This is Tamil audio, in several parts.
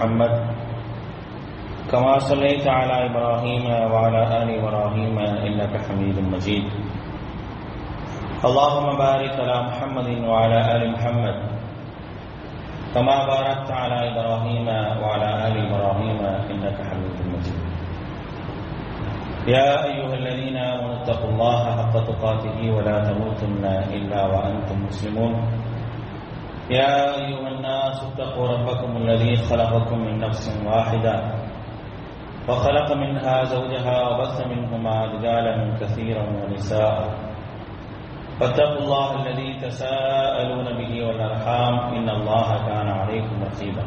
محمد. كما صليت على إبراهيم وعلى آل إبراهيم إنك حميد مجيد. اللهم بارك على محمد وعلى آل محمد. كما باركت على إبراهيم وعلى آل إبراهيم إنك حميد مجيد. يا أيها الذين آمنوا اتقوا الله حق تقاته ولا تموتن إلا وأنتم مسلمون. يا أيها الناس اتقوا ربكم الذي خلقكم من نفس واحدة وخلق منها زوجها وبث منهما رجالا كثيرا ونساء. فاتقوا الله الذي تساءلون به والأرحام. إن الله كان عليكم رقيبا.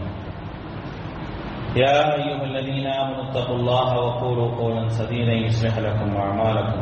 يا أيها الذين آمنوا اتقوا الله وقولوا قولا سديدا يصلح لكم أعمالكم.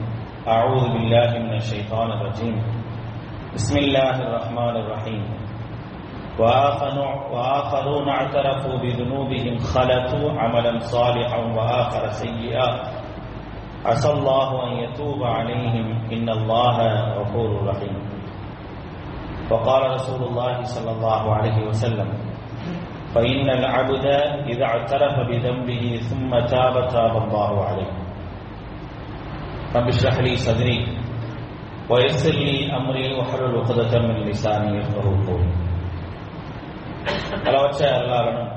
أعوذ بالله من الشيطان الرجيم. بسم الله الرحمن الرحيم. وآخرون اعترفوا بذنوبهم خلطوا عملا صالحا وآخر سيئا عسى الله أن يتوب عليهم. إن الله غفور رحيم. وقال رسول الله صلى الله عليه وسلم فإن العبد إذا اعترف بذنبه ثم تاب تاب الله عليه. رب اشرح لي صدري ويسر لي أمري واحلل عقدة من لساني يفقهوا قولي அளவற்ற அல்லாரனும்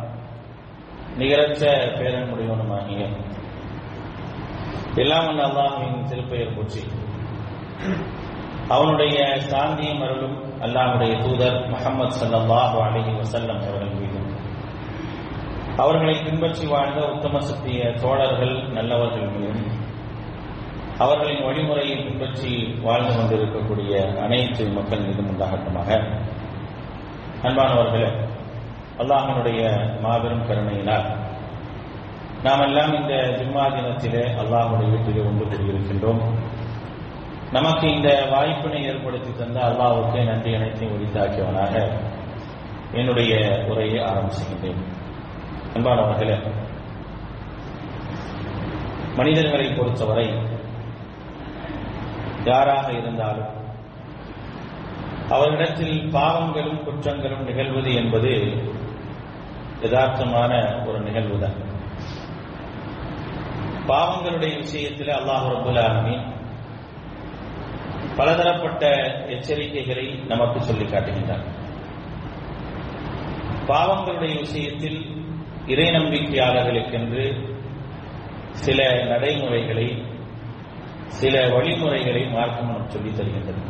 நிகரற்ற பேரன்புடையவனுமாகிய எல்லாம் வல்ல அல்லாஹுவின் திருப்பெயர் போற்றி அவனுடைய சாந்தியும் அருளும் அல்லாஹுடைய தூதர் முகமது சல்லாஹு அலஹி வசல்லம் அவர்கள் மீதும் அவர்களை பின்பற்றி வாழ்ந்த உத்தம சத்திய தோழர்கள் நல்லவர்கள் மீதும் அவர்களின் வழிமுறையை பின்பற்றி வாழ்ந்து கொண்டிருக்கக்கூடிய அனைத்து மக்கள் மீதும் உண்டாகட்டுமாக. அன்பானவர்களே அல்லாஹனுடைய மாபெரும் கருணையினால் நாம் எல்லாம் இந்த ஜும்மா தினத்திலே அல்லாஹுடைய வீட்டிலே ஒன்று கூடியிருக்கின்றோம் நமக்கு இந்த வாய்ப்பினை ஏற்படுத்தி தந்த அல்லாவுக்கு நன்றி அனைத்தையும் உரித்தாக்கியவனாக என்னுடைய உரையை ஆரம்பிச்சுகின்றேன். அன்பானவர்களே மனிதர்களை பொறுத்தவரை யாராக இருந்தாலும் அவரிடத்தில் பாவங்களும் குற்றங்களும் நிகழ்வது என்பது யதார்த்தமான ஒரு நிகழ்வுதான். பாவங்களுடைய விஷயத்தில் அல்லாஹ் ரபுல் ஆலமின் பலதரப்பட்ட எச்சரிக்கைகளை நமக்கு சொல்லி காட்டுகின்றார் பாவங்களுடைய விஷயத்தில் இறை நம்பிக்கையாளர்களுக்கென்று சில நடைமுறைகளை சில வழிமுறைகளை மார்க்கம் சொல்லி தருகின்றது.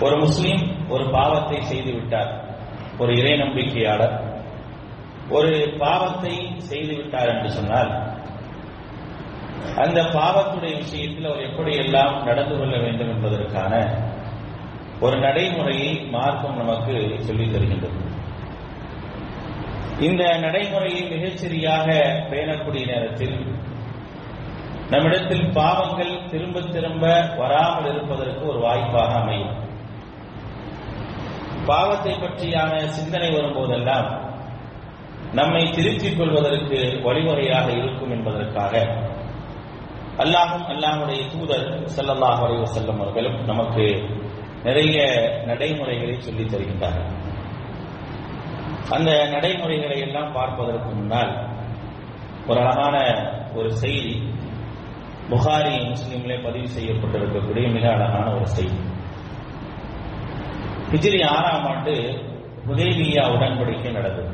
ஒரு முஸ்லீம் ஒரு பாவத்தை செய்து விட்டார் ஒரு இறை நம்பிக்கையாளர் ஒரு பாவத்தை செய்து விட்டார் என்று சொன்னால் அந்த பாவத்துடைய விஷயத்தில் அவர் எப்படியெல்லாம் நடந்து கொள்ள வேண்டும் என்பதற்கான ஒரு நடைமுறையை மார்க்கம் நமக்கு சொல்லித் தருகின்றது. இந்த நடைமுறையை மிகச்சரியாக பேணக்கூடிய நேரத்தில் நம்மிடத்தில் பாவங்கள் திரும்ப திரும்ப வராமல் இருப்பதற்கு ஒரு வாய்ப்பாக அமையும். பாவத்தை பற்றியான சிந்தனை வரும்போதெல்லாம் நம்மை திருத்திக் கொள்வதற்கு வழிமுறையாக இருக்கும் என்பதற்காக அல்லாஹும் அல்லாஹுடைய தூதர் செல்லல்லாஹ் வரைவு செல்லும் அவர்களும் நமக்கு நிறைய நடைமுறைகளை சொல்லித் தருகின்றார்கள். அந்த நடைமுறைகளை எல்லாம் பார்ப்பதற்கு முன்னால் ஒரு அழகான ஒரு செய்தி புகாரி முஸ்லீம்களே பதிவு செய்யப்பட்டிருக்கக்கூடிய மிக அழகான ஒரு செய்தி. ஹிஜ்ரி ஆறாம் ஆண்டு ஹுதேபியா உடன்படிக்கை நடந்தது.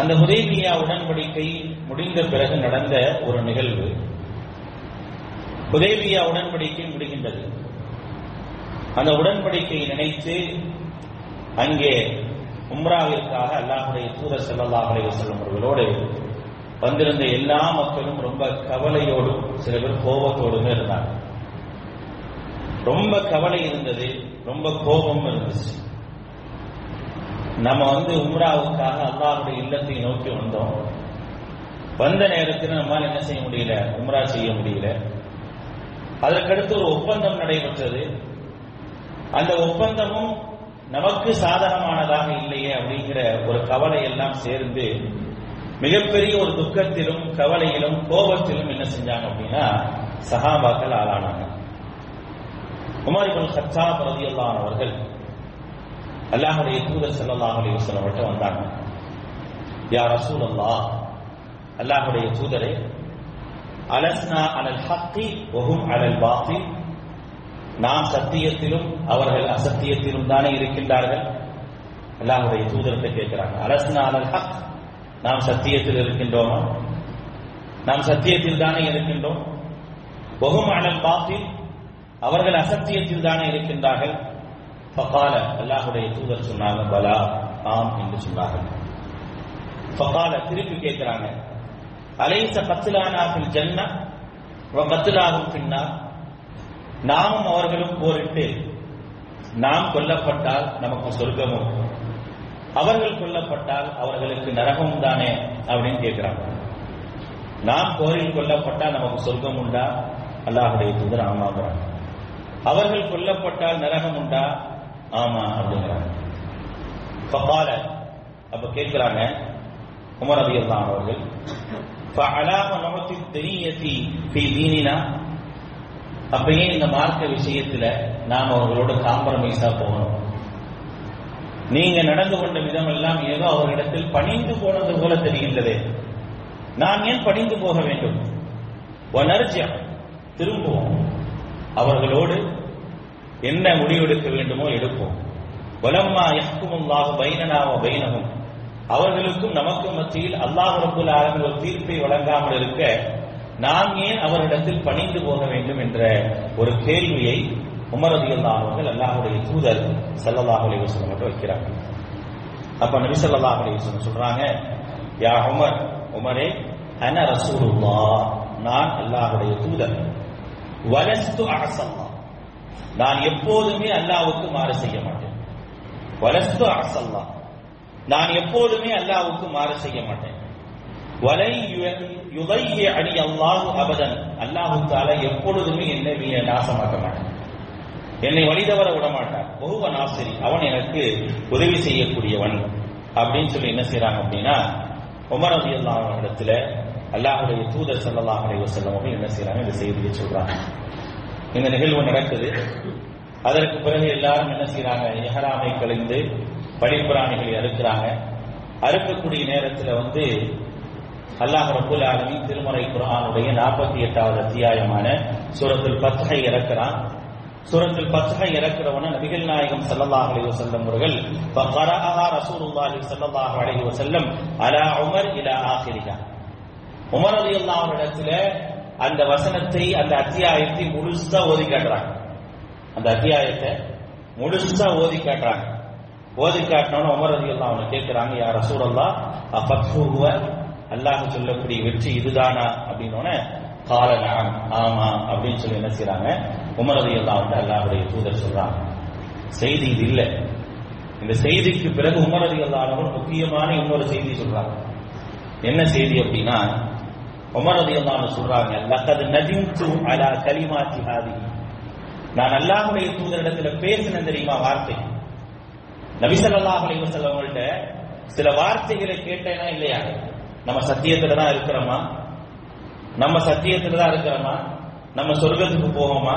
அந்த ஹுதேபியா உடன்படிக்கை முடிந்த பிறகு நடந்த ஒரு நிகழ்வு ஹுதேபியா உடன்படிக்கை முடிகின்றது. அந்த உடன்படிக்கையை நினைத்து அங்கே உம்ராவிற்காக அல்லாஹுடைய தூதர் செல்லல்லாஹுடைய செல்லும் அவர்களோடு வந்திருந்த எல்லா மக்களும் ரொம்ப கவலையோடும் சில பேர் கோபத்தோடுமே இருந்தாங்க. ரொம்ப கவலை இருந்தது ரொம்ப கோபம் இருந்துச்சு. நம்ம வந்து உம்ராவுக்காக அல்லாஹுடைய இல்லத்தை நோக்கி வந்தோம். வந்த நேரத்தில் நம்மால் என்ன செய்ய முடியல? உம்ரா செய்ய முடியல. அதற்கடுத்து ஒரு ஒப்பந்தம் நடைபெற்றது. அந்த ஒப்பந்தமும் நமக்கு சாதகமானதாக இல்லையே அப்படிங்கிற ஒரு கவலை எல்லாம் சேர்ந்து மிகப்பெரிய ஒரு துக்கத்திலும் கவலையிலும் கோபத்திலும் என்ன செஞ்சாங்க அப்படின்னா சஹாபாக்கள் ஆளானாங்க. உமர் இபுல் ஹத்தாப் ரதியல்லான் அவர்கள் அல்லாஹுடைய தூதர் செல்லல்லாஹ் அலி வஸல்லம் வந்தாங்க. யார் ரசூல் அல்லா அல்லாஹுடைய தூதரே அலஸ்னா அலல் ஹக்கி ஒஹும் அலல் பாத்தி. நாம் சத்தியத்திலும் அவர்கள் அசத்தியத்திலும் தானே இருக்கின்றார்கள்? அல்லாஹுடைய தூதரத்தை கேட்கிறாங்க. அலஸ்னா அலல் ஹக் நாம் சத்தியத்தில் இருக்கின்றோமா? நாம் சத்தியத்தில் தானே இருக்கின்றோம்? வஹும் அனல் பாத்தில் அவர்கள் அசத்தியத்தில் தானே இருக்கின்றார்கள்? ஃபகால அல்லாஹுடைய தூதர் சொன்னாங்க பலா ஆம் என்று சொன்னார்கள். ஃபகால திருப்பி கேட்கிறாங்க. அலைச கத்திலானா ஃபில் ஜன்ன வ கத்திலாகும் பின்னார் நாமும் அவர்களும் போரிட்டு நாம் கொல்லப்பட்டால் நமக்கு சொர்க்கமும் அவர்கள் கொல்லப்பட்டால் அவர்களுக்கு நரகம் தானே அப்படின்னு கேட்கிறாங்க நாம் போரில் கொல்லப்பட்டால் நமக்கு சொர்க்கம் உண்டா அல்லாஹுடைய தூதர் ஆமாங்கிறாங்க அவர்கள் கொல்லப்பட்டால் நரகம் உண்டா ஆமா அப்படிங்கிறாங்க ஃபகால அப்ப கேட்கிறாங்க உமர் ரலியல்லாஹு அவர்கள் فعلام نعطي الدنية في ديننا அப்ப ஏன் இந்த மார்க்க விஷயத்துல நாம் அவர்களோட காம்ப்ரமைஸா போகணும் நீங்க நடந்து கொண்ட விதம் எல்லாம் ஏதோ அவரிடத்தில் பணிந்து போனது போல தெரிகின்றது. நான் ஏன் பணிந்து போக வேண்டும்? வனர்ஜியா திரும்புவோம். அவர்களோடு என்ன முடிவெடுக்க வேண்டுமோ எடுப்போம். வலம்மா யஹ்குமுல்லாஹு பைனனாவ வ அவர்களுக்கும் நமக்கும் மத்தியில் அல்லாஹ் ரபுல் ஆலமீன் ஒரு தீர்ப்பை வழங்காமல் இருக்க நாம் ஏன் அவரிடத்தில் பணிந்து போக வேண்டும் என்ற ஒரு கேள்வியை உமர் ரலியல்லாஹு அவர்கள் அல்லாஹுடைய தூதர் ஸல்லல்லாஹு அலைஹி மட்டும் வைக்கிறாங்க. அப்ப நபி ஸல்லல்லாஹு அலைஹி சொல்றாங்க யா உமர் உமரே அன ரசூலுல்லா நான் அல்லாஹுடைய தூதர். வலஸ்து அஸல்லா நான் எப்போதுமே அல்லாவுக்கு மாறு செய்ய மாட்டேன். வலஸ்து அஸல்லா நான் எப்போதுமே அல்லாவுக்கு மாறு செய்ய மாட்டேன். வலை யுதை அணி அல்லாஹு அபதன் அல்லாஹு தால எப்பொழுதுமே என்னை நாசமாக்க மாட்டேன். என்னை வழிதவர விட மாட்டான் ஒருவ நாசிரி அவன் எனக்கு உதவி செய்யக்கூடியவன் அப்படின்னு சொல்லி என்ன செய்யறாங்க அப்படின்னா உமர் ரதி இடத்துல அல்லாஹுடைய தூதர் ஸல்லல்லாஹு அலைவர் வஸல்லம் அவர்கள் என்ன செய்யறாங்க இந்த செய்தியை சொல்றாங்க. இந்த நிகழ்வு நடக்குது. அதற்கு பிறகு எல்லாரும் என்ன செய்யறாங்க எஹராமை கழிந்து படிப்பிராணிகளை அறுக்கிறாங்க. அறுக்கக்கூடிய நேரத்தில் வந்து அல்லாஹ் ரபுல் ஆலமீன் திருமறை குரானுடைய நாற்பத்தி எட்டாவது அத்தியாயமான சூரத்தில் பத்தகை இறக்கிறான். சூரத்தில் பத்ஹை இறக்கிறவன நபிகள் நாயகம் ஸல்லல்லாஹு அலைஹி வஸல்லம் அவர்கள் ஃபகரஹா ரசூலுல்லாஹி ஸல்லல்லாஹு அலைஹி வஸல்லம் அலா உமர் இலா ஆகிரிஹா. உமர் ரலியல்லாஹு அன்ஹு அந்த வசனத்தை அந்த அத்தியாயத்தை முழுசா ஓதி காட்டுறாங்க. அந்த அத்தியாயத்தை முழுசா ஓதி காட்டுறாங்க. ஓதி காட்டினவன உமர் ரலியல்லாஹு அவனை கேட்கிறாங்க யா ரசூலல்லாஹ் அஃபத்ஹுவ அல்லாஹ் சொல்லக்கூடிய வெற்றி இதுதானா? அப்படின்னோட காலநாம் ஆமா அப்படின்னு சொல்லி என்ன செய்யறாங்க உமரது ரலியல்லாஹு அன்ஹு அல்லாஹ்வுடைய தூதர் சொல்றாங்க. செய்தி இது இல்லை. இந்த செய்திக்கு பிறகு உமரது ரலியல்லாஹு முக்கியமான இன்னொரு செய்தி சொல்றாங்க. என்ன செய்தி அப்படின்னா உமரது ரலியல்லாஹு சொல்றாங்க லக்கது நதிம்து அலா கலிமாத்தி ஹாதிஹி. நான் அல்லாஹுடைய தூதரிடத்துல பேசினேன் தெரியுமா வார்த்தை? நபி ஸல்லல்லாஹு அலைஹி அவங்கள்ட்ட சில வார்த்தைகளை கேட்டேனா இல்லையா? நம்ம சத்தியத்துல தான் இருக்கிறோமா? நம்ம சத்தியத்துல தான் இருக்கிறோமா? நம்ம சொர்க்கத்துக்கு போவோமா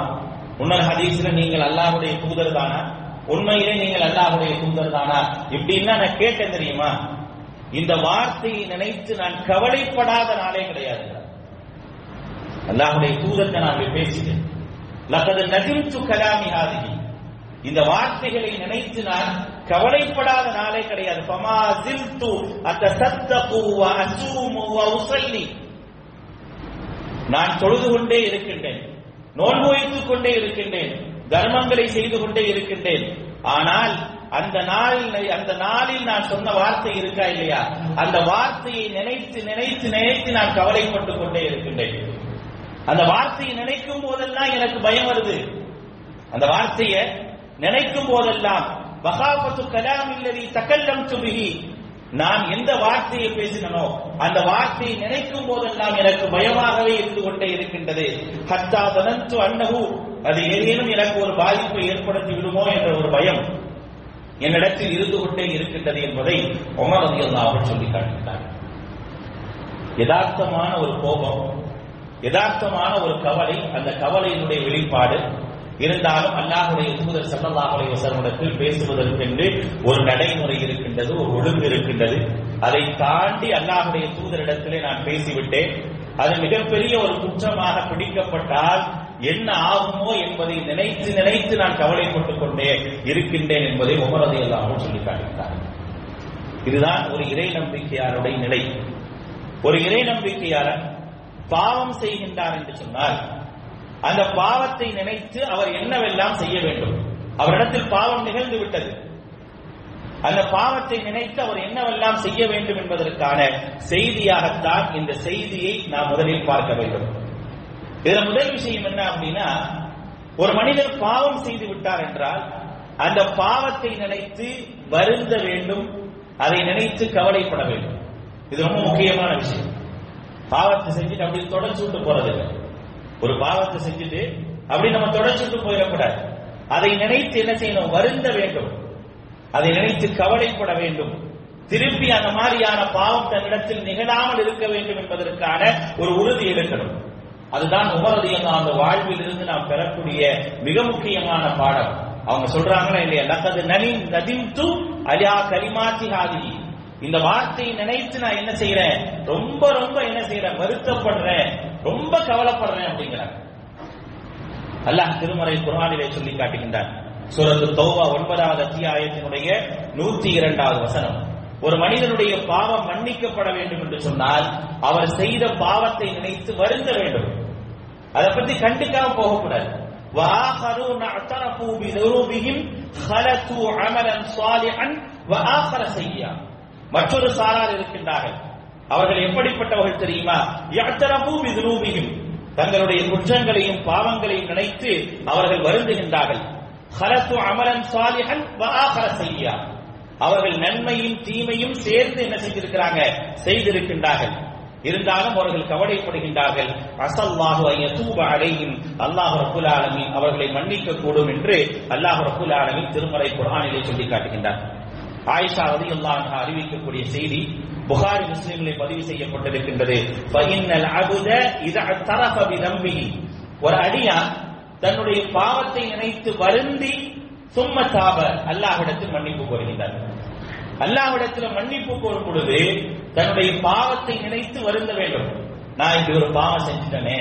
உன்னல் ஹதீஸ்ல நீங்கள் அல்லாஹுடைய தூதர் தானா உண்மையிலே நீங்கள் அல்லாஹுடைய தூதர் தானா இப்படின்னா நான் கேட்டேன் தெரியுமா? இந்த வார்த்தையை நினைத்து நான் கவலைப்படாத நாளே கிடையாது. அல்லாஹுடைய தூதர்கிட்ட நான் போய் பேசிட்டேன். லகது கலாமி ஆதினி இந்த வார்த்தைகளை நினைத்து நான் கவலைப்படாத நாளே கிடையாது. பமா ஜில்து அத்தசத்தகு வ அசூமு வ நான் தொழுது கொண்டே இருக்கின்றேன். நோன்பு வைத்துக் கொண்டே இருக்கின்றேன் தர்மங்களை செய்து கொண்டே இருக்கின்றேன். ஆனால் அந்த நாளில் அந்த நாளில் நான் சொன்ன வார்த்தை இருக்கா இல்லையா? அந்த வார்த்தையை நினைத்து நினைத்து நினைத்து நான் கவலைப்பட்டுக் கொண்டே இருக்கின்றேன். அந்த வார்த்தையை நினைக்கும் போதெல்லாம் எனக்கு பயம் வருது. அந்த வார்த்தையை நினைக்கும் போதெல்லாம் வகாபத்து கலாம் இல்லதி தக்கல்லம் துபிகி நான் எந்த வார்த்தையை பேசினனோ அந்த வார்த்தையை நினைக்கும் போதெல்லாம் எனக்கு பயமாகவே இருந்து கொண்டே இருக்கின்றது. ஹத்தா தனந்து அன்னகு அது ஏதேனும் எனக்கு ஒரு பாதிப்பை ஏற்படுத்தி விடுமோ என்ற ஒரு பயம் என்னிடத்தில் இருந்து கொண்டே இருக்கின்றது என்பதை உமர் அதி அவர்கள் சொல்லி காட்டுகிறார் யதார்த்தமான ஒரு கோபம் யதார்த்தமான ஒரு கவலை அந்த கவலையினுடைய வெளிப்பாடு இருந்தாலும் அல்லாஹுடைய தூதர் சல்லல்லாஹு அலைஹி வஸல்லமிடத்தில் பேசுவதற்கென்று ஒரு நடைமுறை இருக்கின்றது ஒரு ஒழுங்கு இருக்கின்றது. அதை தாண்டி அல்லாஹுடைய தூதரிடத்திலே நான் பேசிவிட்டேன். அது மிகப்பெரிய ஒரு குற்றமாக பிடிக்கப்பட்டால் என்ன ஆகுமோ என்பதை நினைத்து நினைத்து நான் கவலைப்பட்டுக் கொண்டே இருக்கின்றேன் என்பதை உமரதை எல்லாமும் சொல்லி காட்டுகிறார் இதுதான் ஒரு இறை நம்பிக்கையாருடைய நிலை. ஒரு இறை நம்பிக்கையாளர் பாவம் செய்கின்றார் என்று சொன்னால் அந்த பாவத்தை நினைத்து அவர் என்னவெல்லாம் செய்ய வேண்டும்? அவரிடத்தில் பாவம் நிகழ்ந்து விட்டது. அந்த பாவத்தை நினைத்து அவர் என்னவெல்லாம் செய்ய வேண்டும் என்பதற்கான செய்தியாகத்தான் இந்த செய்தியை நாம் முதலில் பார்க்க வேண்டும். இதுல முதல் விஷயம் என்ன அப்படின்னா ஒரு மனிதர் பாவம் செய்து விட்டார் என்றால் அந்த பாவத்தை நினைத்து வருந்த வேண்டும் அதை நினைத்து கவலைப்பட வேண்டும். இது ரொம்ப முக்கியமான விஷயம். பாவத்தை செஞ்சுட்டு அப்படி தொடர்ச்சி விட்டு போறது இல்லை ஒரு பாவத்தை செஞ்சுட்டு அப்படி நம்ம தொடர்ச்சிட்டு போயிடக்கூடாது. அதை நினைத்து என்ன செய்யணும்? வருந்த வேண்டும். அதை நினைத்து கவலைப்பட வேண்டும். திருப்பி அந்த மாதிரியான பாவம் தன்னிடத்தில் நிகழாமல் இருக்க வேண்டும் என்பதற்கான ஒரு உறுதி எடுக்கணும். அதுதான் உமரதியம் அந்த வாழ்வில் இருந்து நாம் பெறக்கூடிய மிக முக்கியமான பாடம். அவங்க சொல்றாங்களா இல்லையா? லக்கது நனி நதிந்து அலியா கலிமாத்தி ஹாதி இந்த வார்த்தையை நினைத்து நான் என்ன செய்யறேன் ரொம்ப ரொம்ப என்ன செய்யறேன் வருத்தப்படுறேன் ரொம்ப கவலைப்படுறேன் அப்படிங்கிறாங்க அல்லாஹ் திருமறை குரானிலே சொல்லி காட்டுகின்றான் சூரத்து தௌபா ஒன்பதாவது அத்தியாயத்தினுடைய நூத்தி இரண்டாவது வசனம் ஒரு மனிதனுடைய பாவம் மன்னிக்கப்பட வேண்டும் என்று சொன்னால் அவர் செய்த பாவத்தை நினைத்து வருந்த வேண்டும் அதை பத்தி கண்டுக்காம போகக்கூடாது وآخرون اعترفوا بذنوبهم خلطوا عملا صالحا وآخر سيئا மற்றொரு சாரார் இருக்கின்றார்கள். அவர்கள் எப்படிப்பட்டவர்கள் தெரியுமா? யாத்தரபூ விதுரூபியும் தங்களுடைய குற்றங்களையும் பாவங்களையும் நினைத்து அவர்கள் வருந்துகின்றார்கள். ஹலத்து அமலன் சாலிஹன் செய்யா அவர்கள் நன்மையும் தீமையும் சேர்ந்து என்ன செஞ்சிருக்கிறாங்க செய்திருக்கின்றார்கள். இருந்தாலும் அவர்கள் கவலைப்படுகின்றார்கள். அசல்லாஹு ஐயதூப அலைஹிம். அல்லாஹ் ரப்புல் ஆலமின் அவர்களை மன்னிக்க கூடும் என்று அல்லாஹ் ரப்புல் ஆலமின் திருமறை குர்ஆனிலே சொல்லி காட்டுகின்றார் ஆயிஷா ரதி அல்லாஹ் அறிவிக்கக்கூடிய செய்தி புகாரி முஸ்லிம்களை பதிவு செய்யப்பட்டிருக்கின்றது. ஒரு அடியா தன்னுடைய பாவத்தை நினைத்து வருந்தி சும்ம சாப அல்லாஹிடத்தில் மன்னிப்பு கோருகின்றார். அல்லாஹிடத்தில் மன்னிப்பு கோரும் பொழுது தன்னுடைய பாவத்தை நினைத்து வருந்த வேண்டும். நான் இப்படி ஒரு பாவம் செஞ்சுட்டேனே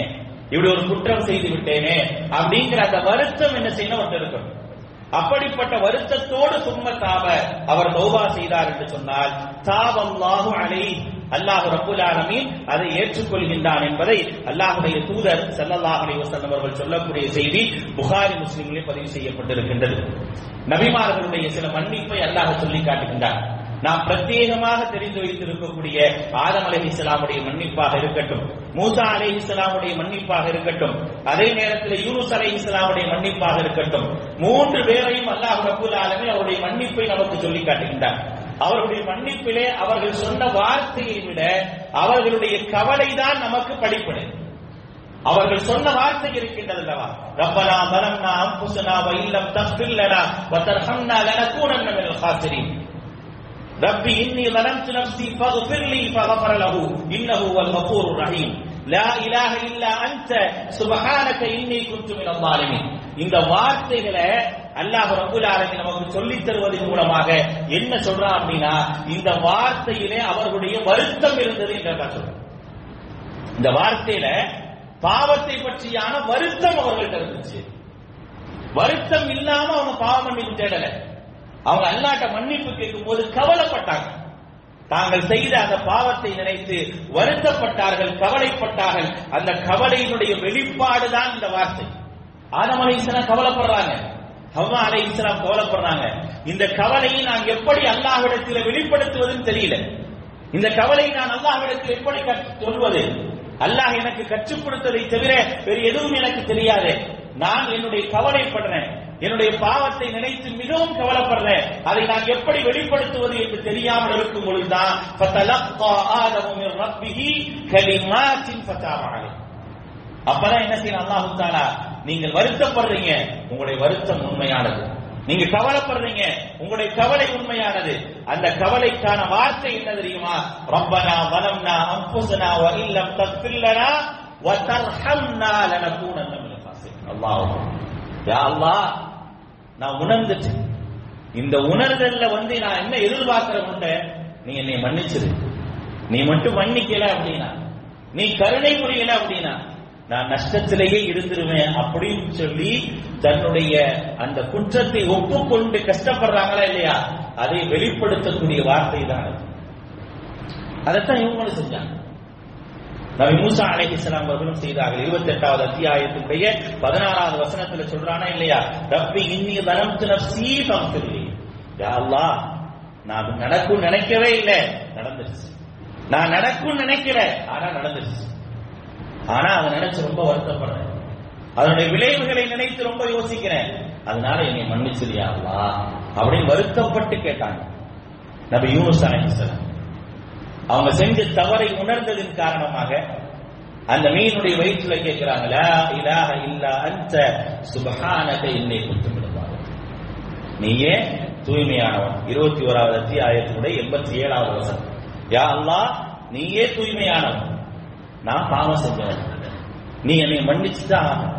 இப்படி ஒரு குற்றம் செய்து விட்டேனே அப்படிங்கிற அந்த வருத்தம் என்ன செய்யணும் ஒருத்தர் இருக்கணும் அப்படிப்பட்ட வருத்தத்தோடு சும்ம தாப அவர் தௌபா செய்தார் என்று சொன்னால் தாபல்லாஹு அலை அல்லாஹ் ரப்புல் ஆலமீன் அதை ஏற்றுக்கொள்கின்றான் என்பதை அல்லாஹுடைய தூதர் ஸல்லல்லாஹு அலைஹி வஸல்லம் அவர்கள் சொல்லக்கூடிய செய்தி புகாரி முஸ்லிம்களில் பதிவு செய்யப்பட்டிருக்கின்றது. நபிமார்களுடைய சில மன்னிப்பை அல்லாஹ் சொல்லி காட்டுகின்றார் நாம் பிரத்யேகமாக தெரிந்து வைத்திருக்கக்கூடிய ஆதம் அலி இஸ்லாமுடைய மன்னிப்பாக இருக்கட்டும் மூசா அலி இஸ்லாமுடைய மன்னிப்பாக இருக்கட்டும் அதே நேரத்தில் யூனுஸ் அலை இஸ்லாமுடைய மன்னிப்பாக இருக்கட்டும் மூன்று பேரையும் அல்லாஹ் ரபுல் ஆலமே அவருடைய மன்னிப்பை நமக்கு சொல்லி காட்டுகின்றார். அவருடைய மன்னிப்பிலே அவர்கள் சொன்ன வார்த்தையை விட அவர்களுடைய கவலை தான் நமக்கு படிப்படை அவர்கள் சொன்ன வார்த்தை இருக்கின்றது அல்லவா? ரப்பனா பலம்னா அம்புசனா வ இல்லம் தஃபிர் லனா வ தர்ஹம்னா லனகூனன்ன மினல் ربي إني ظلمت نفسي فاغفر لي فغفر له إنه هو الغفور الرحيم لا إله إلا أنت سبحانك إني كنت من الظالمين இந்த வார்த்தைகளை அல்லாஹ் ரபுல் ஆலமீன் நமக்கு சொல்லித் தருவதன் மூலமாக என்ன சொல்றான் அப்படின்னா இந்த வார்த்தையிலே அவர்களுடைய வருத்தம் இருந்தது என்று அல்லாஹ் சொல்றான் இந்த வார்த்தையில பாவத்தை பற்றியான வருத்தம் அவர்கள்ட்ட இருந்துச்சு வருத்தம் இல்லாம அவங்க பாவ மன்னிப்பு தேடல அவங்க அல்லாட்ட மன்னிப்பு கேட்கும் போது கவலைப்பட்டாங்க. தாங்கள் செய்த அந்த பாவத்தை நினைத்து வருத்தப்பட்டார்கள் கவலைப்பட்டார்கள். அந்த கவலையினுடைய வெளிப்பாடு தான் இந்த வார்த்தை. ஆதம் அலை இஸ்லாம் கவலைப்படுறாங்க. ஹவ்வா அலை இஸ்லாம் கவலைப்படுறாங்க. இந்த கவலையை நான் எப்படி அல்லாஹிடத்தில் வெளிப்படுத்துவதுன்னு தெரியல. இந்த கவலையை நான் அல்லாஹிடத்தில் எப்படி சொல்வது? அல்லாஹ் எனக்கு கற்றுக் கொடுத்ததை தவிர வேறு எதுவும் எனக்கு தெரியாது. நான் என்னுடைய கவலைப்படுறேன். என்னுடைய பாவத்தை நினைத்து மிகவும் கவலைப்படுறேன் அதை நான் எப்படி வெளிப்படுத்துவது என்று தெரியாமல் இருக்கும் பொழுதுதான் அப்பதான் என்ன செய்யணும்? அல்லாஹு தாலா நீங்கள் வருத்தப்படுறீங்க உங்களுடைய வருத்தம் உண்மையானது. நீங்க கவலைப்படுறீங்க உங்களுடைய கவலை உண்மையானது. அந்த கவலைக்கான வார்த்தை என்ன தெரியுமா? ரப்பனா வலம்னா அம்புசனா வல்லம் தத்தில்லனா வதர்ஹம்னா லனா மினல் காசிரின் அல்லாஹ். யா அல்லாஹ் நான் உணர்ந்துட்டேன். இந்த உணர்தல்ல வந்து நான் என்ன எதிர்பார்க்கிறேன் நீ என்னை மன்னிச்சிரு. நீ மட்டும் மன்னிக்கல அப்படின்னா நீ கருணை புரியல அப்படின்னா நான் நஷ்டத்திலேயே இருந்துருவேன் அப்படின்னு சொல்லி தன்னுடைய அந்த குற்றத்தை ஒப்புக்கொண்டு கஷ்டப்படுறாங்களா இல்லையா அதை வெளிப்படுத்தக்கூடிய வார்த்தை தான் அதைத்தான் இவங்களும் செஞ்சாங்க. நபி மூசா அலைஹிஸ்ஸலாம் அவர்களும் செய்தார்கள். இருபத்தி எட்டாவது அத்தியாயத்தினுடைய பதினாறாவது வசனத்துல சொல்றானா இல்லையா? ரப்பி இன்னி தனம்து நப்சி ஃபக்ஃபிர்லி. யா நான் நடக்கும் நினைக்கவே இல்லை. நடந்துருச்சு. நான் நடக்கும் நினைக்கிறேன் ஆனா நடந்துருச்சு. ஆனா அதை நினைச்சு ரொம்ப வருத்தப்படுறேன். அதனுடைய விளைவுகளை நினைத்து ரொம்ப யோசிக்கிறேன். அதனால என்னை மன்னிச்சிரியா அப்படின்னு வருத்தப்பட்டு கேட்டாங்க. நபி யூனுஸ் அலைஹிஸ்லாம் அவங்க செஞ்ச தவறை உணர்ந்ததின் காரணமாக அந்த மீனுடைய வயிற்றுல கேட்கிறாங்க லா இலாஹ இல்லா என்னை சுபஹானக இன்னை நீயே தூய்மையானவன்? இருபத்தி ஓராவது அத்தியாயத்தினுடைய எண்பத்தி ஏழாவது வசனம். யா அல்லா நீயே தூய்மையானவன்? நான் பாவம் செஞ்சவன். நீ என்னை மன்னிச்சுதான்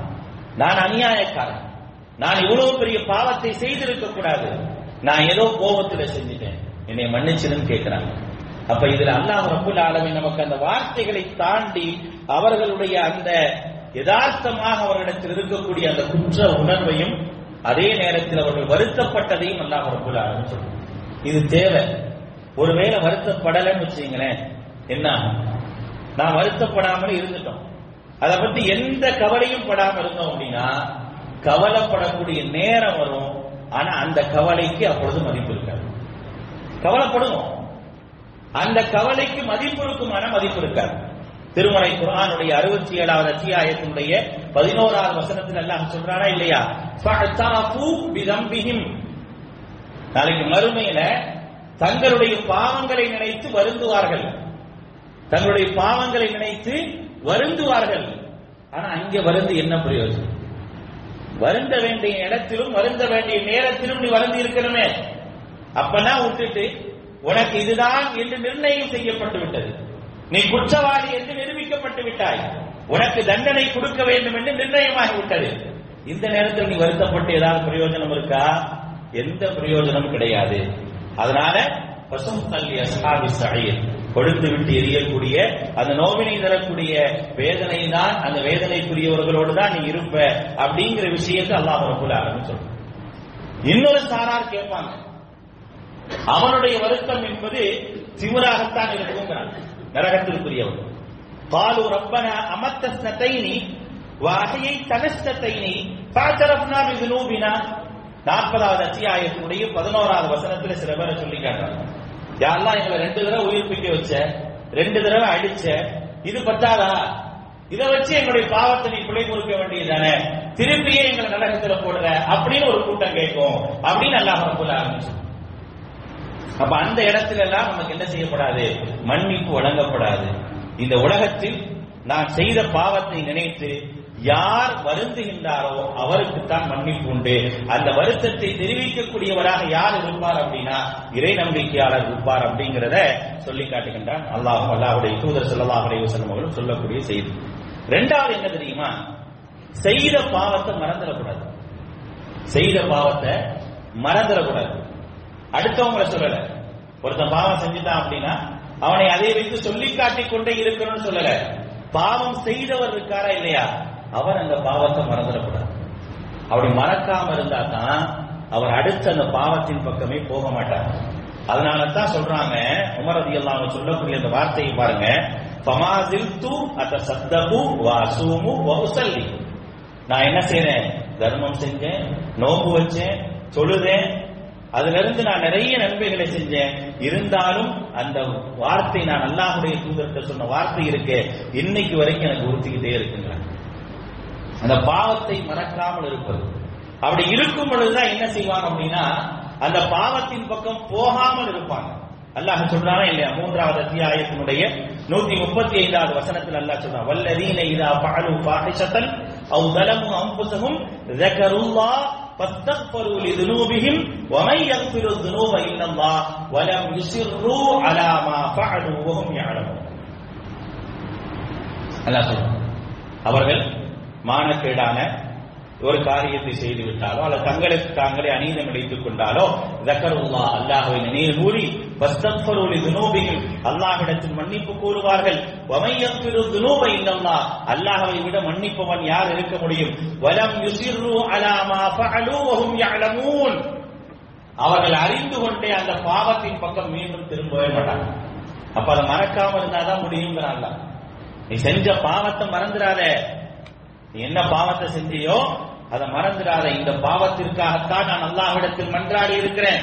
நான் அநியாயக்காரன். நான் இவ்வளவு பெரிய பாவத்தை செய்திருக்க கூடாது நான் ஏதோ கோபத்துல செஞ்சுட்டேன். என்னை மன்னிச்சிருன்னு கேட்கிறாங்க. அப்ப இதுல அல்லாஹ் ரபுல் ஆலமி நமக்கு அந்த வார்த்தைகளை தாண்டி அவர்களுடைய அந்த யதார்த்தமாக அவர்களிடத்தில் இருக்கக்கூடிய அந்த குற்ற உணர்வையும் அதே நேரத்தில் அவர்கள் வருத்தப்பட்டதையும் அல்லாஹ் ரபுல் ஆலமி சொல்றாங்க இது தேவை. ஒருவேளை வருத்தப்படலைன்னு வச்சுங்களேன் என்ன ஆகும்? நான் வருத்தப்படாமல் இருந்துட்டோம். அதை பத்தி எந்த கவலையும் படாமல் இருந்தோம் அப்படின்னா கவலைப்படக்கூடிய நேரம் வரும். ஆனா அந்த கவலைக்கு அப்பொழுது மதிப்பு இருக்காது. கவலைப்படுவோம். அந்த கவலைக்கு மதிப்பு இருக்குமான மதிப்பு இருக்காது. திருமலை குரானுடைய அறுபத்தி ஏழாவது அத்தியாயத்தினுடைய பதினோராவது வசனத்தில் எல்லாம் சொல்றானா இல்லையா? நாளைக்கு மறுமையில தங்களுடைய பாவங்களை நினைத்து வருந்துவார்கள். தங்களுடைய பாவங்களை நினைத்து வருந்துவார்கள். ஆனா அங்கே வருந்து என்ன பிரயோஜனம்? வருந்த வேண்டிய இடத்திலும் வருந்த வேண்டிய நேரத்திலும் நீ வருந்தி இருக்கணுமே அப்பனா விட்டுட்டு உனக்கு இதுதான் என்று நிர்ணயம் செய்யப்பட்டு விட்டது. நீ குற்றவாளி என்று நிரூபிக்கப்பட்டு விட்டாய். உனக்கு தண்டனை கொடுக்க வேண்டும் என்று நிர்ணயமாகி விட்டது. இந்த நேரத்தில் நீ வருத்தப்பட்டு ஏதாவது பிரயோஜனம் இருக்கா? எந்த பிரயோஜனமும் கிடையாது. அதனால பசும் தள்ளி அஸ்ஹாபி சஹீர் கொடுத்து விட்டு எரியக்கூடிய அந்த நோவினை தரக்கூடிய வேதனை தான் அந்த வேதனைக்குரியவர்களோடு தான் நீ இருப்ப அப்படிங்கிற விஷயத்தை அல்லாஹ் ரபுல் ஆலமீன் இன்னொரு சாரார் கேட்பாங்க. அவனுடைய வருத்தம் என்பது திமிராகத்தான் இருக்கும் நரகத்திற்குரியவன். பாலு ரப்பன அமத்த ஸ்னதைனி வாகையை தனஸ்னதைனி பாத்தரப்னா விதுனூபினா நாற்பதாவது அத்தியாயத்தினுடைய பதினோராவது வசனத்துல சில பேரை சொல்லி காட்டுறாங்க. யாரெல்லாம் எங்களை ரெண்டு தடவை உயிர்ப்பிக்க வச்ச ரெண்டு தடவை அடிச்ச இது பத்தாதா? இதை வச்சு எங்களுடைய பாவத்தை நீ பிழை கொடுக்க வேண்டியதானே திருப்பியே எங்களை நரகத்துல போடுற அப்படின்னு ஒரு கூட்டம் கேட்கும். அப்படின்னு அல்லாஹ் ரப்புல் ஆரம்பிச்சு அப்ப அந்த இடத்துல எல்லாம் நமக்கு என்ன செய்யப்படாது? மன்னிப்பு வழங்கப்படாது. இந்த உலகத்தில் நான் செய்த பாவத்தை நினைத்து யார் வருந்துகின்றாரோ அவருக்குத்தான் மன்னிப்பு உண்டு. அந்த வருத்தத்தை தெரிவிக்கக்கூடியவராக யார் இருப்பார் அப்படின்னா இறை நம்பிக்கையாளர் இருப்பார் அப்படிங்கிறத சொல்லி காட்டுகின்றான் அல்லாஹ் அல்லாஹுடைய தூதர் ஸல்லல்லாஹு அலைஹி அவர்களும் சொல்லக்கூடிய செய்தி. ரெண்டாவது என்ன தெரியுமா? செய்த பாவத்தை மறந்துடக்கூடாது. செய்த பாவத்தை மறந்துடக்கூடாது. அடுத்தவங்களை சொல்லல. ஒருத்தன் பாவம் செஞ்சுட்டான் அப்படின்னா அவனை அதை வைத்து சொல்லி காட்டிக் கொண்டே இருக்கணும்னு சொல்லல. பாவம் செய்தவர் இருக்காரா இல்லையா? அவர் அந்த பாவத்தை மறந்துடக்கூடாது. அப்படி மறக்காம இருந்தா தான் அவர் அடுத்த அந்த பாவத்தின் பக்கமே போக மாட்டார். அதனால தான் சொல்றாங்க உமர் ரதியல்லாஹு சொல்லக்கூடிய அந்த வார்த்தையை பாருங்க. ஃபமாசில் தூ அத்த சத்தபு வாசுமு வஉசல்லி. நான் என்ன செய்யறேன் தர்மம் செஞ்சேன் நோம்பு வச்சேன் தொழுதேன் அதுல இருந்து நான் நிறைய நன்மைகளை செஞ்சேன். இருந்தாலும் அந்த வார்த்தை நான் அல்லாஹுடைய தூதரத்தை சொன்ன வார்த்தை இருக்கு இன்னைக்கு வரைக்கும் எனக்கு உறுத்திக்கிட்டே இருக்குங்கிறான் அந்த பாவத்தை மறக்காமல் இருப்பது. அப்படி இருக்கும் பொழுதுதான் என்ன செய்வாங்க அப்படின்னா அந்த பாவத்தின் பக்கம் போகாமல் இருப்பாங்க. அல்லாஹ் சொல்றானா இல்லையா? மூன்றாவது அத்தியாயத்தினுடைய நூத்தி முப்பத்தி ஐந்தாவது வசனத்தில் அல்லாஹ் சொல்றான் வல்லதீன இதா பாலு பாகிஷத்தன் அவு தலமு அம்புசகும் فاستغفروا لذنوبهم ومن يغفر الذنوب الا الله ولم يصروا على ما فعلوا وهم يعلمون அல்லாஹ் சொல்றான் அவர்கள் மானக்கேடான ஒரு காரியத்தை செய்து விட்டாலோ அல்லது தங்களுக்கு தாங்களே அநீதம் இழைத்துக் கொண்டாலோ ஜக்கருல்லா அல்லாஹுவை நினைவு கூறி வஸ்தக்ஃபருலி துனூபிஹிம் அல்லாஹ்விடத்தில் மன்னிப்பு கூறுவார்கள். வமையக்ஃபிரு துனூப இல்லல்லா அல்லாஹ்வை விட மன்னிப்பவன் யார் இருக்க முடியும்? வலம் யுசிர்ரு அலாமா ஃபஅலு வஹும் யஅலமூன். அவர்கள் அறிந்து கொண்டே அந்த பாவத்தின் பக்கம் மீண்டும் திரும்பவே மாட்டாங்க. அப்ப அதை மறக்காம இருந்தாதான் முடியுங்கிறாங்க நீ செஞ்ச பாவத்தை மறந்துடாதே என்ன பாவத்தை செஞ்சியோ அதை மறந்துடாத. இந்த பாவத்திற்காகத்தான் நான் அல்லாஹ்விடத்தில் மன்றாடி இருக்கிறேன்.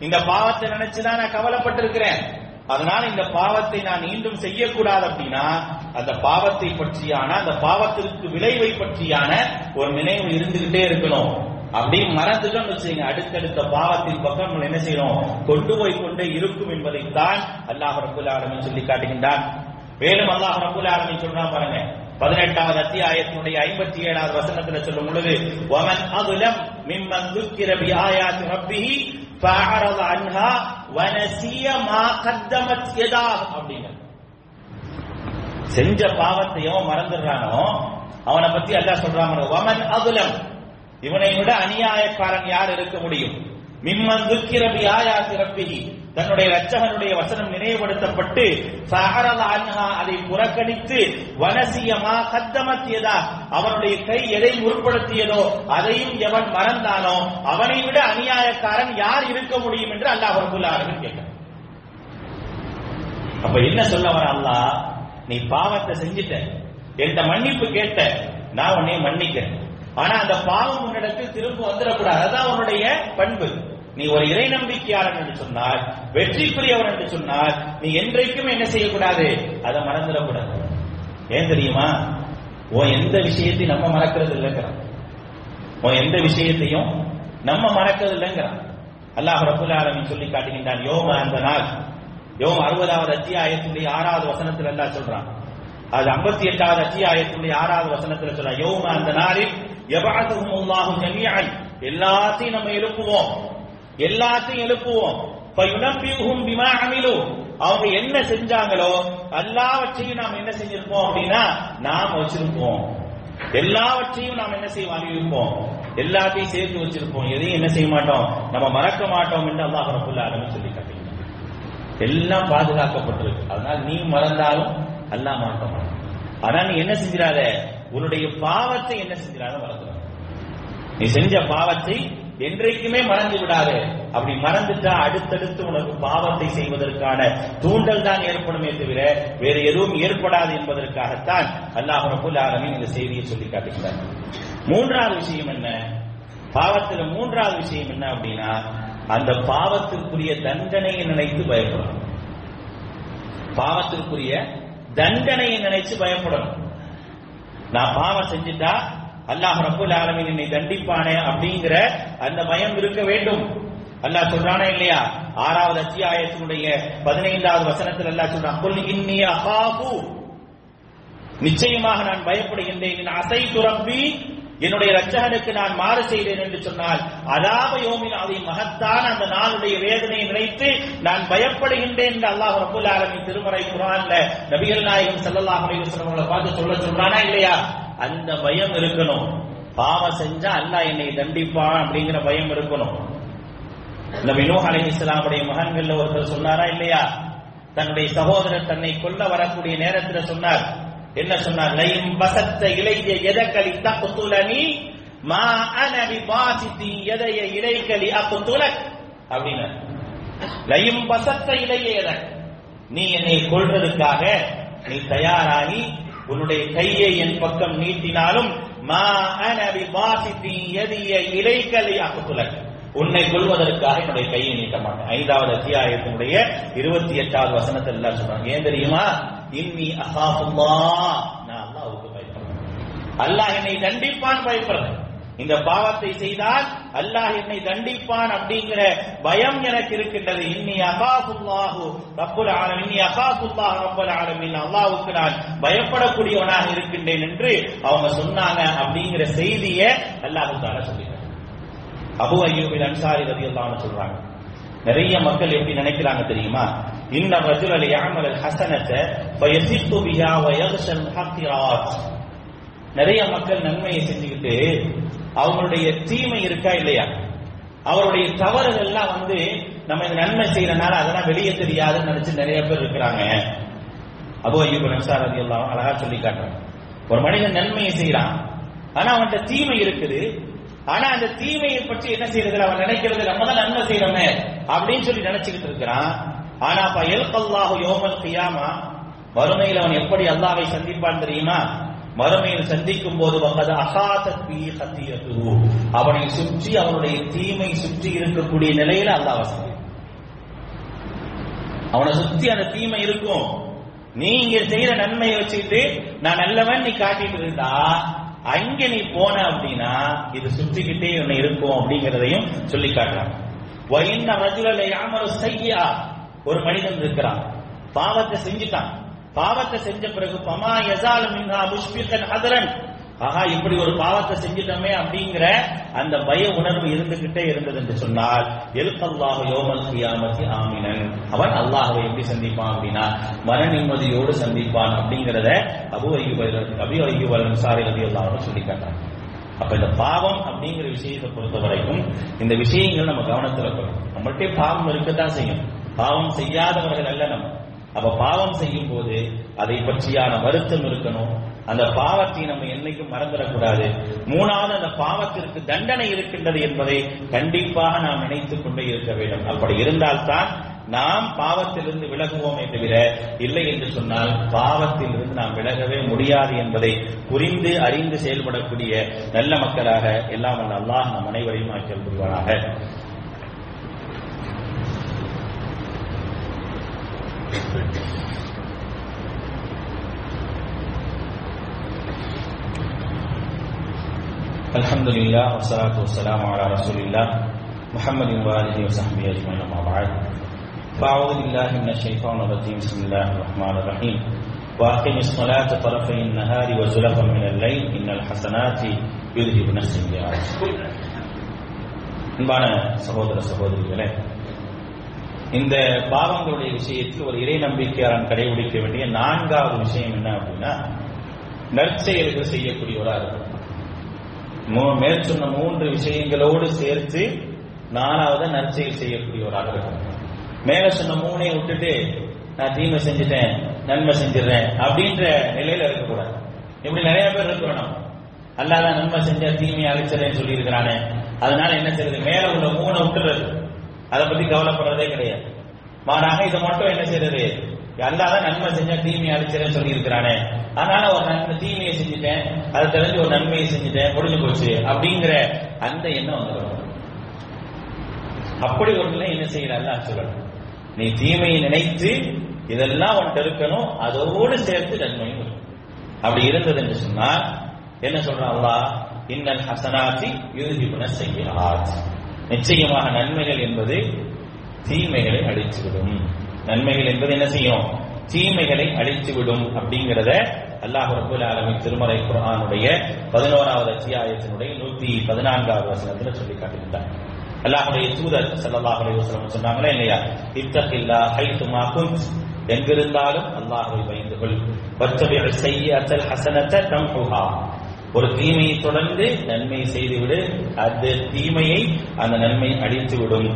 இந்த பாவத்தை நினைச்சுதான் நான் கவலைப்பட்டிருக்கிறேன். அதனால இந்த பாவத்தை நான் மீண்டும் செய்யக்கூடாது அப்படின்னா அந்த பாவத்தை பற்றியான அந்த பாவத்திற்கு விளைவை பற்றியான ஒரு நினைவு இருந்துகிட்டே இருக்கணும். அப்படி மறந்துட்டோம்னு வச்சுங்க அடுத்தடுத்த பாவத்தின் பக்கம் நம்ம என்ன செய்யறோம்? கொண்டு போய் கொண்டே இருக்கும் என்பதைத்தான் அல்லாஹ் ரபுல் ஆலமின் சொல்லி காட்டுகின்றான். மேலும் அல்லாஹ் ரபுல் ஆலமின் சொல்றான் பாருங்க. பதினெட்டாவது அத்தியாயத்தினுடைய ஐம்பத்தி ஏழாவது வசனத்துல சொல்லும் பொழுது ومن أظلم ممن ذكر بآيات ربه فأعرض عنها ونسي ما قدمت يداه அப்படிங்க செஞ்ச பாவத்தை எவன் மறந்துடுறானோ அவனை பத்தி அல்லாஹ் சொல்றாங்க வமன் அதுலம் இவனை விட அநியாயக்காரன் யார் இருக்க முடியும் மிம்மன் துக்கிரபி ஆயாத்தி ரப்பிஹி தன்னுடைய ரச்சகனுடைய வசனம் நினைவுபடுத்தப்பட்டு சஹரல அதை புறக்கணித்து வனசியமா கத்தமத்தியதா அவனுடைய கை எதை முற்படுத்தியதோ அதையும் எவன் மறந்தானோ அவனை விட அநியாயக்காரன் யார் இருக்க முடியும் என்று அல்லாஹ் ரபுல் ஆலமீன் கேட்டான். அப்ப என்ன சொல்ல வர அல்லாஹ்? நீ பாவத்தை செஞ்சிட்ட என்கிட்ட மன்னிப்பு கேட்ட நான் உன்னை மன்னிக்கிறேன். ஆனா அந்த பாவம் உன்னிடத்தில் திரும்ப வந்துடக்கூடாது. அதான் உன்னுடைய பண்பு. நீ ஒரு இறை நம்பிக்கையாளன் என்று சொன்னால் வெற்றிக்குரியவன் என்று சொன்னால் நீ என்றைக்கும் என்ன செய்யக்கூடாது? அதை மறந்துடக்கூடாது. ஏன் தெரியுமா? உன் எந்த விஷயத்தையும் நம்ம மறக்கிறது இல்லைங்கிறான் உன் எந்த விஷயத்தையும் நம்ம மறக்கிறது இல்லைங்கிறான் அல்லாஹ் ரபுல் ஆலமின் சொல்லி காட்டுகின்றான் யோம அந்த நாள். யோம் அறுபதாவது அத்தியாயத்துடைய ஆறாவது வசனத்தில் எல்லாம் சொல்றான். அது ஐம்பத்தி எட்டாவது அத்தியாயத்துடைய ஆறாவது வசனத்தில் சொல்றான் யோம அந்த நாளில் எபாதுகும் எல்லாத்தையும் நம்ம எழுப்புவோம். எல்லாத்தையும் எழுப்புவோம். ஃபயுனப்பியுஹும் பிமா அமிலு அவங்க என்ன செஞ்சாங்களோ எல்லாவற்றையும் நாம் என்ன செஞ்சிருப்போம் அப்படின்னா நாம் வச்சிருப்போம். எல்லாவற்றையும் நாம் என்ன செய்ய அறிவிப்போம். எல்லாத்தையும் சேர்த்து வச்சிருப்போம். எதையும் என்ன செய்ய மாட்டோம்? நம்ம மறக்க மாட்டோம் என்று அல்லாஹ் ரபுல்ல ஆலமின் சொல்லி கட்டீங்க எல்லாம் பாதுகாக்கப்பட்டிருக்கு. அதனால நீ மறந்தாலும் அல்லாஹ் மாட்டோம் ஆனா நீ என்ன செஞ்சிடாத? உன்னுடைய பாவத்தை என்ன செஞ்சிடாத? மறந்துடும் நீ செஞ்ச பாவத்தை என்றைக்குமே மறந்து விடாது. அப்படி மறந்துட்டா அடுத்தடுத்து உனக்கு பாவத்தை செய்வதற்கான தூண்டல் தான் ஏற்படுமே தவிர வேறு எதுவும் ஏற்படாது என்பதற்காகத்தான் அல்லாஹ் ரபுல் ஆலமின் இந்த செய்தியை சொல்லி காட்டுகிறார். மூன்றாவது விஷயம் என்ன? பாவத்தில் மூன்றாவது விஷயம் என்ன அப்படின்னா அந்த பாவத்திற்குரிய தண்டனையை நினைத்து பயப்படணும். பாவத்திற்குரிய தண்டனையை நினைச்சு பயப்படணும். நான் பாவம் செஞ்சுட்டா அல்லாஹ் ரபுல் ஆலமின் என்னை தண்டிப்பானே அப்படிங்கிற அந்த பயம் இருக்க வேண்டும். அல்லாஹ் சொல்றானே இல்லையா? ஆறாவது அத்தியாயத்தினுடைய பதினைந்தாவது வசனத்தில் அல்லாஹ் சொல்றான் குல் இன்னி அஹாபு நிச்சயமாக நான் பயப்படுகின்றேன். அசை துரம்பி என்னுடைய ரச்சகனுக்கு நான் மாறு செய்தேன் என்று சொன்னால் அலாப யோமின் அதை மகத்தான அந்த நாளுடைய வேதனையை நினைத்து நான் பயப்படுகின்றேன் என்று அல்லாஹ் ரபுல் ஆலமின் திருமறை குரான்ல நபிகள் நாயகம் செல்லலாம் அலைஹி வஸல்லம் பார்த்து சொல்ல சொல்றானா இல்லையா? அந்த பயம் இருக்கணும். பாவம் செஞ்சா அல்லாஹ் என்னை தண்டிப்பான் அப்படிங்கிற பயம் இருக்கணும். நபி நூஹ் இஸ்லாமுடைய மகன்கள்ல ஒருத்தர் சொன்னாரா இல்லையா? தன்னுடைய சகோதரர் தன்னை கொல்ல வரக்கூடிய நேரத்தில் சொன்னார். என்ன சொன்னார்? லைம் பசத்த இலைய எதக்கலி தக்குத்துலனி மா அன பாசித்தி எதைய இலைக்கலி அக்குத்துலக் அப்படின்னு லைம் பசத்த இளைய எதக்? நீ என்னை கொள்றதுக்காக நீ தயாராகி உன்னுடைய கையை என் பக்கம் நீட்டினாலும் மா அன பிபாசித்தி எதிய இலைக்கலி அக்குத்துலக் உன்னை கொள்வதற்காக என்னுடைய கையை நீட்ட மாட்டேன். ஐந்தாவது அத்தியாயத்தினுடைய இருபத்தி எட்டாவது வசனத்தில் எல்லாம் சொல்றாங்க. ஏன் தெரியுமா? இன்னி அசாஃபுல்லா நான் அல்லாஹ்வுக்கு பயப்படுறேன். அல்லாஹ் என்னை தண்டிப்பான் பயப்படுறேன். இந்த பாவத்தை செய்தால் அல்லாஹ் என்னை தண்டிப்பான் அப்படிங்கிற பயம் எனக்கு இருக்கின்றது. இன்னி அகாசுல்லாஹு ரப்புல் ஆலம் இன்னி அகாசுல்லாஹ் ரப்புல் ஆலமின் அல்லாஹுக்கு நான் பயப்படக்கூடியவனாக இருக்கின்றேன் என்று அவங்க சொன்னாங்க அப்படிங்கிற செய்தியை அல்லாஹு தால சொல்லிட்டாங்க அபு அய்யூபில் அன்சாரி ரதியல்லாஹு சொல்றாங்க. நிறைய மக்கள் எப்படி நினைக்கிறாங்க தெரியுமா? இன்ன ரஜுல் யாமல் ஹசனத்தை நிறைய மக்கள் நன்மையை செஞ்சுக்கிட்டு அவங்களுடைய தீமை இருக்கா இல்லையா? அவருடைய தவறுகள்லாம் வந்து நம்ம இந்த நன்மை செய்யறனால அதெல்லாம் வெளியே தெரியாதுன்னு நினைச்சு நிறைய பேர் இருக்கிறாங்க. அபு ஐயோ நன்சார் அது எல்லாம் அழகா சொல்லி காட்டுறாங்க. ஒரு மனிதன் நன்மையை செய்யறான் ஆனா அவன்கிட்ட தீமை இருக்குது. ஆனா அந்த தீமையை பற்றி என்ன செய்யறது அவன் நினைக்கிறது நம்ம தான் நன்மை செய்யறோமே அப்படின்னு சொல்லி நினைச்சுக்கிட்டு இருக்கிறான். ஆனா அப்ப எல்கல்லாஹு யோமல் கியாமா வறுமையில் அவன் எப்படி அல்லாவை சந்திப்பான் தெரியுமா? மறுமையில் சந்திக்கும் போது அவனை சுற்றி அவனுடைய தீமை சுற்றி இருக்கக்கூடிய நிலையில அல்லாஹ் வசதி அவனை சுத்தி அந்த தீமை இருக்கும். நீ இங்க செய்யற நன்மையை வச்சுக்கிட்டு நான் நல்லவன் நீ காட்டிட்டு இருந்தா அங்க நீ போன அப்படின்னா இது சுற்றிக்கிட்டே உன்னை இருக்கும் அப்படிங்கிறதையும் சொல்லி காட்டுறாங்க வயின்ன ரஜுலலை யாமரு செய்யா. ஒரு மனிதன் இருக்கிறான். பாவத்தை செஞ்சுட்டான். பாவத்தை செஞ்ச பிறகு பமா யசாலு மின்ஹா முஷ்பிகன் ஹதரன். ஆஹா இப்படி ஒரு பாவத்தை செஞ்சிட்டோமே அப்படிங்கிற அந்த பய உணர்வு இருந்துகிட்டே இருந்தது என்று சொன்னால் எழுத்தல்லாஹ் யோமல் கியாமத்தி ஆமினன். அவன் அல்லாஹவை எப்படி சந்திப்பான் அப்படின்னா மன நிம்மதியோடு சந்திப்பான் அப்படிங்கிறத அபு ஐயுவல் அபி ஐயுவல் சாரி ரதி அல்லாஹ் சொல்லி காட்டான் அப்ப இந்த பாவம் அப்படிங்கிற விஷயத்தை பொறுத்த வரைக்கும் இந்த விஷயங்கள் நம்ம கவனத்தில் இருக்கணும். நம்மள்கிட்ட பாவம் இருக்கத்தான் செய்யும். பாவம் செய்யாதவர்கள் அல்ல நம்ம. அப்ப பாவம் செய்யும் போது அதை பற்றியான வருத்தம் இருக்கணும். அந்த பாவத்தை நம்ம என்னைக்கும் மறந்துடக்கூடாது. மூணாவது அந்த பாவத்திற்கு தண்டனை இருக்கின்றது என்பதை கண்டிப்பாக நாம் நினைத்துக் கொண்டே இருக்க வேண்டும். அப்படி இருந்தால்தான் நாம் பாவத்திலிருந்து விலகுவோமே தவிர இல்லை என்று சொன்னால் பாவத்திலிருந்து நாம் விலகவே முடியாது என்பதை புரிந்து அறிந்து செயல்படக்கூடிய நல்ல மக்களாக எல்லாம் அல்லாஹ் நம் அனைவரையும் ஆக்கல் புரிவானாக الحمد لله والصلاة والسلام على رسول الله محمد وآله وصحبه أجمعين أما بعد فأعوذ بالله من الشيطان الرجيم بسم الله الرحمن الرحيم وأقم الصلاة طرفي النهار وزلفا من الليل إن الحسنات يذهبن السيئات அன்பான சகோதர சகோதரிகளே இந்த பாவங்களுடைய விஷயத்தில் ஒரு இறை நம்பிக்கையாளன் கடைபிடிக்க வேண்டிய நான்காவது விஷயம் என்ன அப்படின்னா நற்செயல்கள் செய்யக்கூடியவராக இருக்கணும். மேல் சொன்ன மூன்று விஷயங்களோடு சேர்த்து நாலாவது நற்செயல் செய்யக்கூடியவராக இருக்கணும். மேல சொன்ன மூணையை விட்டுட்டு நான் தீமை செஞ்சுட்டேன் நன்மை செஞ்சிடறேன் அப்படின்ற நிலையில இருக்கக்கூடாது. இப்படி நிறைய பேர் இருக்கிறோம் அல்லாத நன்மை செஞ்சா தீமையை அழிச்சிடறேன்னு சொல்லி இருக்கிறானே அதனால என்ன செய்யுது மேல உள்ள மூணை விட்டுறது. அதை பத்தி கவலைப்படுறதே கிடையாது. மாறாக இதை மட்டும் என்ன செய்யறது அல்லாதான் நன்மை செஞ்சா தீமையை அழிச்சிடன்னு சொல்லி இருக்கிறானே அதனால ஒரு நன்மை தீமையை செஞ்சுட்டேன். அதை தெரிஞ்சு ஒரு நன்மையை செஞ்சுட்டேன். முடிஞ்சு போச்சு. அப்படிங்கிற அந்த எண்ணம் வந்துடும் அப்படி ஒரு நிலை என்ன செய்யறாள் சொல்லணும் நீ தீமையை நினைத்து இதெல்லாம் உன்கிட்ட இருக்கணும். அதோடு சேர்த்து நன்மையும் அப்படி இருந்தது என்று சொன்னால் என்ன சொல்றான் அல்லா இன்னல் ஹசனாத்தி யுதிபுன செய்கிறார் நிச்சயமாக நன்மைகள் என்பது தீமைகளை அழித்துவிடும். நன்மைகள் என்பது என்ன செய்யும்? தீமைகளை அழித்துவிடும் அப்படிங்கிறத அல்லாஹ் ரபுல் ஆலமின் திருமறை குரானுடைய பதினோராவது அத்தியாயத்தினுடைய நூத்தி பதினான்காவது வசனத்துல சொல்லி காட்டுகின்றார் அல்லாஹுடைய தூதர் சல்லாஹ் அலைஹி சொன்னாங்களே இல்லையா? இத்தகில்லா ஹைதுமா குந்த் எங்கிருந்தாலும் அல்லாஹ்வை பயந்து கொள் வத்தபி செய்யத்தல் ஹசனத்த தம்ஹுஹா. ஒரு தீமையை தொடர்ந்து நன்மை செய்துவிடு. அந்த தீமையை அந்த நன்மை அழித்து விடும்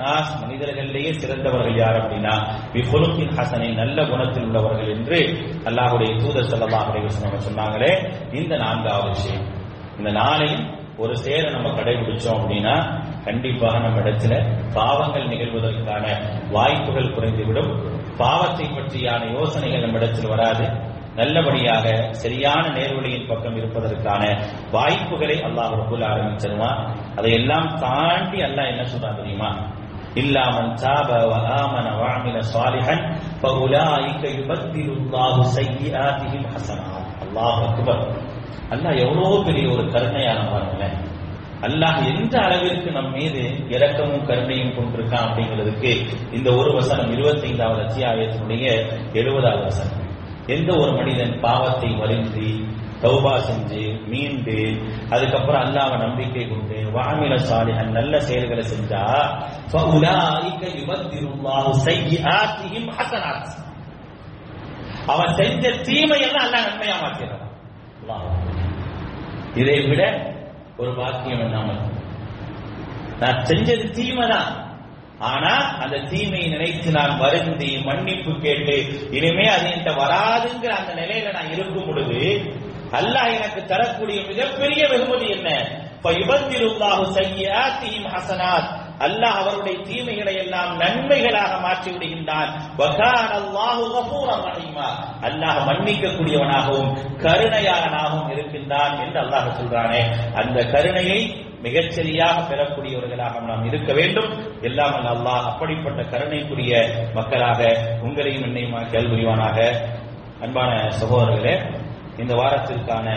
நாஸ் மனிதர்களிலேயே சிறந்தவர்கள் யார் அப்படின்னா விஃபுலுக்கின் ஹசனை நல்ல குணத்தில் உள்ளவர்கள் என்று அல்லாஹுடைய தூதர் சல்லாஹ் சொன்னாங்களே இந்த நான்காவது விஷயம். இந்த நாளையும் ஒரு சேர நம்ம கடைபிடிச்சோம் அப்படின்னா கண்டிப்பாக நம்ம இடத்துல பாவங்கள் நிகழ்வதற்கான வாய்ப்புகள் குறைந்துவிடும். பாவத்தை பற்றியான யோசனைகள் நம்ம இடத்தில் வராது. நல்லபடியாக சரியான நேர்வழியின் பக்கம் இருப்பதற்கான வாய்ப்புகளை அல்லாஹ் ரபுல் ஆரம்பிச்சிருவான் அதையெல்லாம் தாண்டி அல்லாஹ் என்ன சொல்றான் தெரியுமா இல்லாமன் தாப وآمن وعمل صالحا فأولئك يبدل الله سيئاتهم حسنات الله أكبر அல்லாஹ் எவ்வளவு பெரிய ஒரு கருணையான பாருங்களேன் அல்லாஹ் எந்த அளவிற்கு நம் மீது இரக்கமும் கருணையும் கொண்டிருக்கான் அப்படிங்கிறதுக்கு இந்த ஒரு வசனம் இருபத்தைந்தாவது அத்தியாயத்தினுடைய எழுபதாவது வசனம் எந்த ஒரு மனிதன் பாவத்தை வலிந்து தௌபா செஞ்சு மீண்டு அதுக்கப்புறம் அல்லாவ நம்பிக்கை கொண்டு வாமில சாலிஹன் நல்ல செயல்களை செஞ்சா அவன் செஞ்ச தீமையெல்லாம் அல்லா நன்மையா மாத்திடுறான். இதை விட ஒரு பாக்கியம் என்ன நான் செஞ்சது தீமை தான் ஆனா அந்த தீமையை நினைத்து நான் வருந்தி மன்னிப்பு கேட்டு இனிமே அது என்கிட்ட வராதுங்கிற அந்த நிலையில நான் இருக்கும் பொழுது அல்லாஹ் எனக்கு தரக்கூடிய மிகப்பெரிய வெகுமதி என்ன? ஃபயுபத்திருல்லாஹு ஸய்யிஆத்திஹிம் ஹசனாத். அல்லாஹ் அவருடைய தீமைகளை எல்லாம் நன்மைகளாக மாற்றி விடுகின்றான். அல்லாஹ் மன்னிக்கக்கூடியவனாகவும் கருணையாளனாகவும் இருக்கின்றான் என்று அல்லாஹ் சொல்றானே. அந்த கருணையை மிகச்சரியாக பெறக்கூடியவர்களாக நாம் இருக்க வேண்டும். எல்லாம் அல்லாஹ் அப்படிப்பட்ட கருணைக்குரிய மக்களாக உங்களையும் என்னையும் கேள்விவானாக அன்பான சகோதரர்களே இந்த வாரத்திற்கான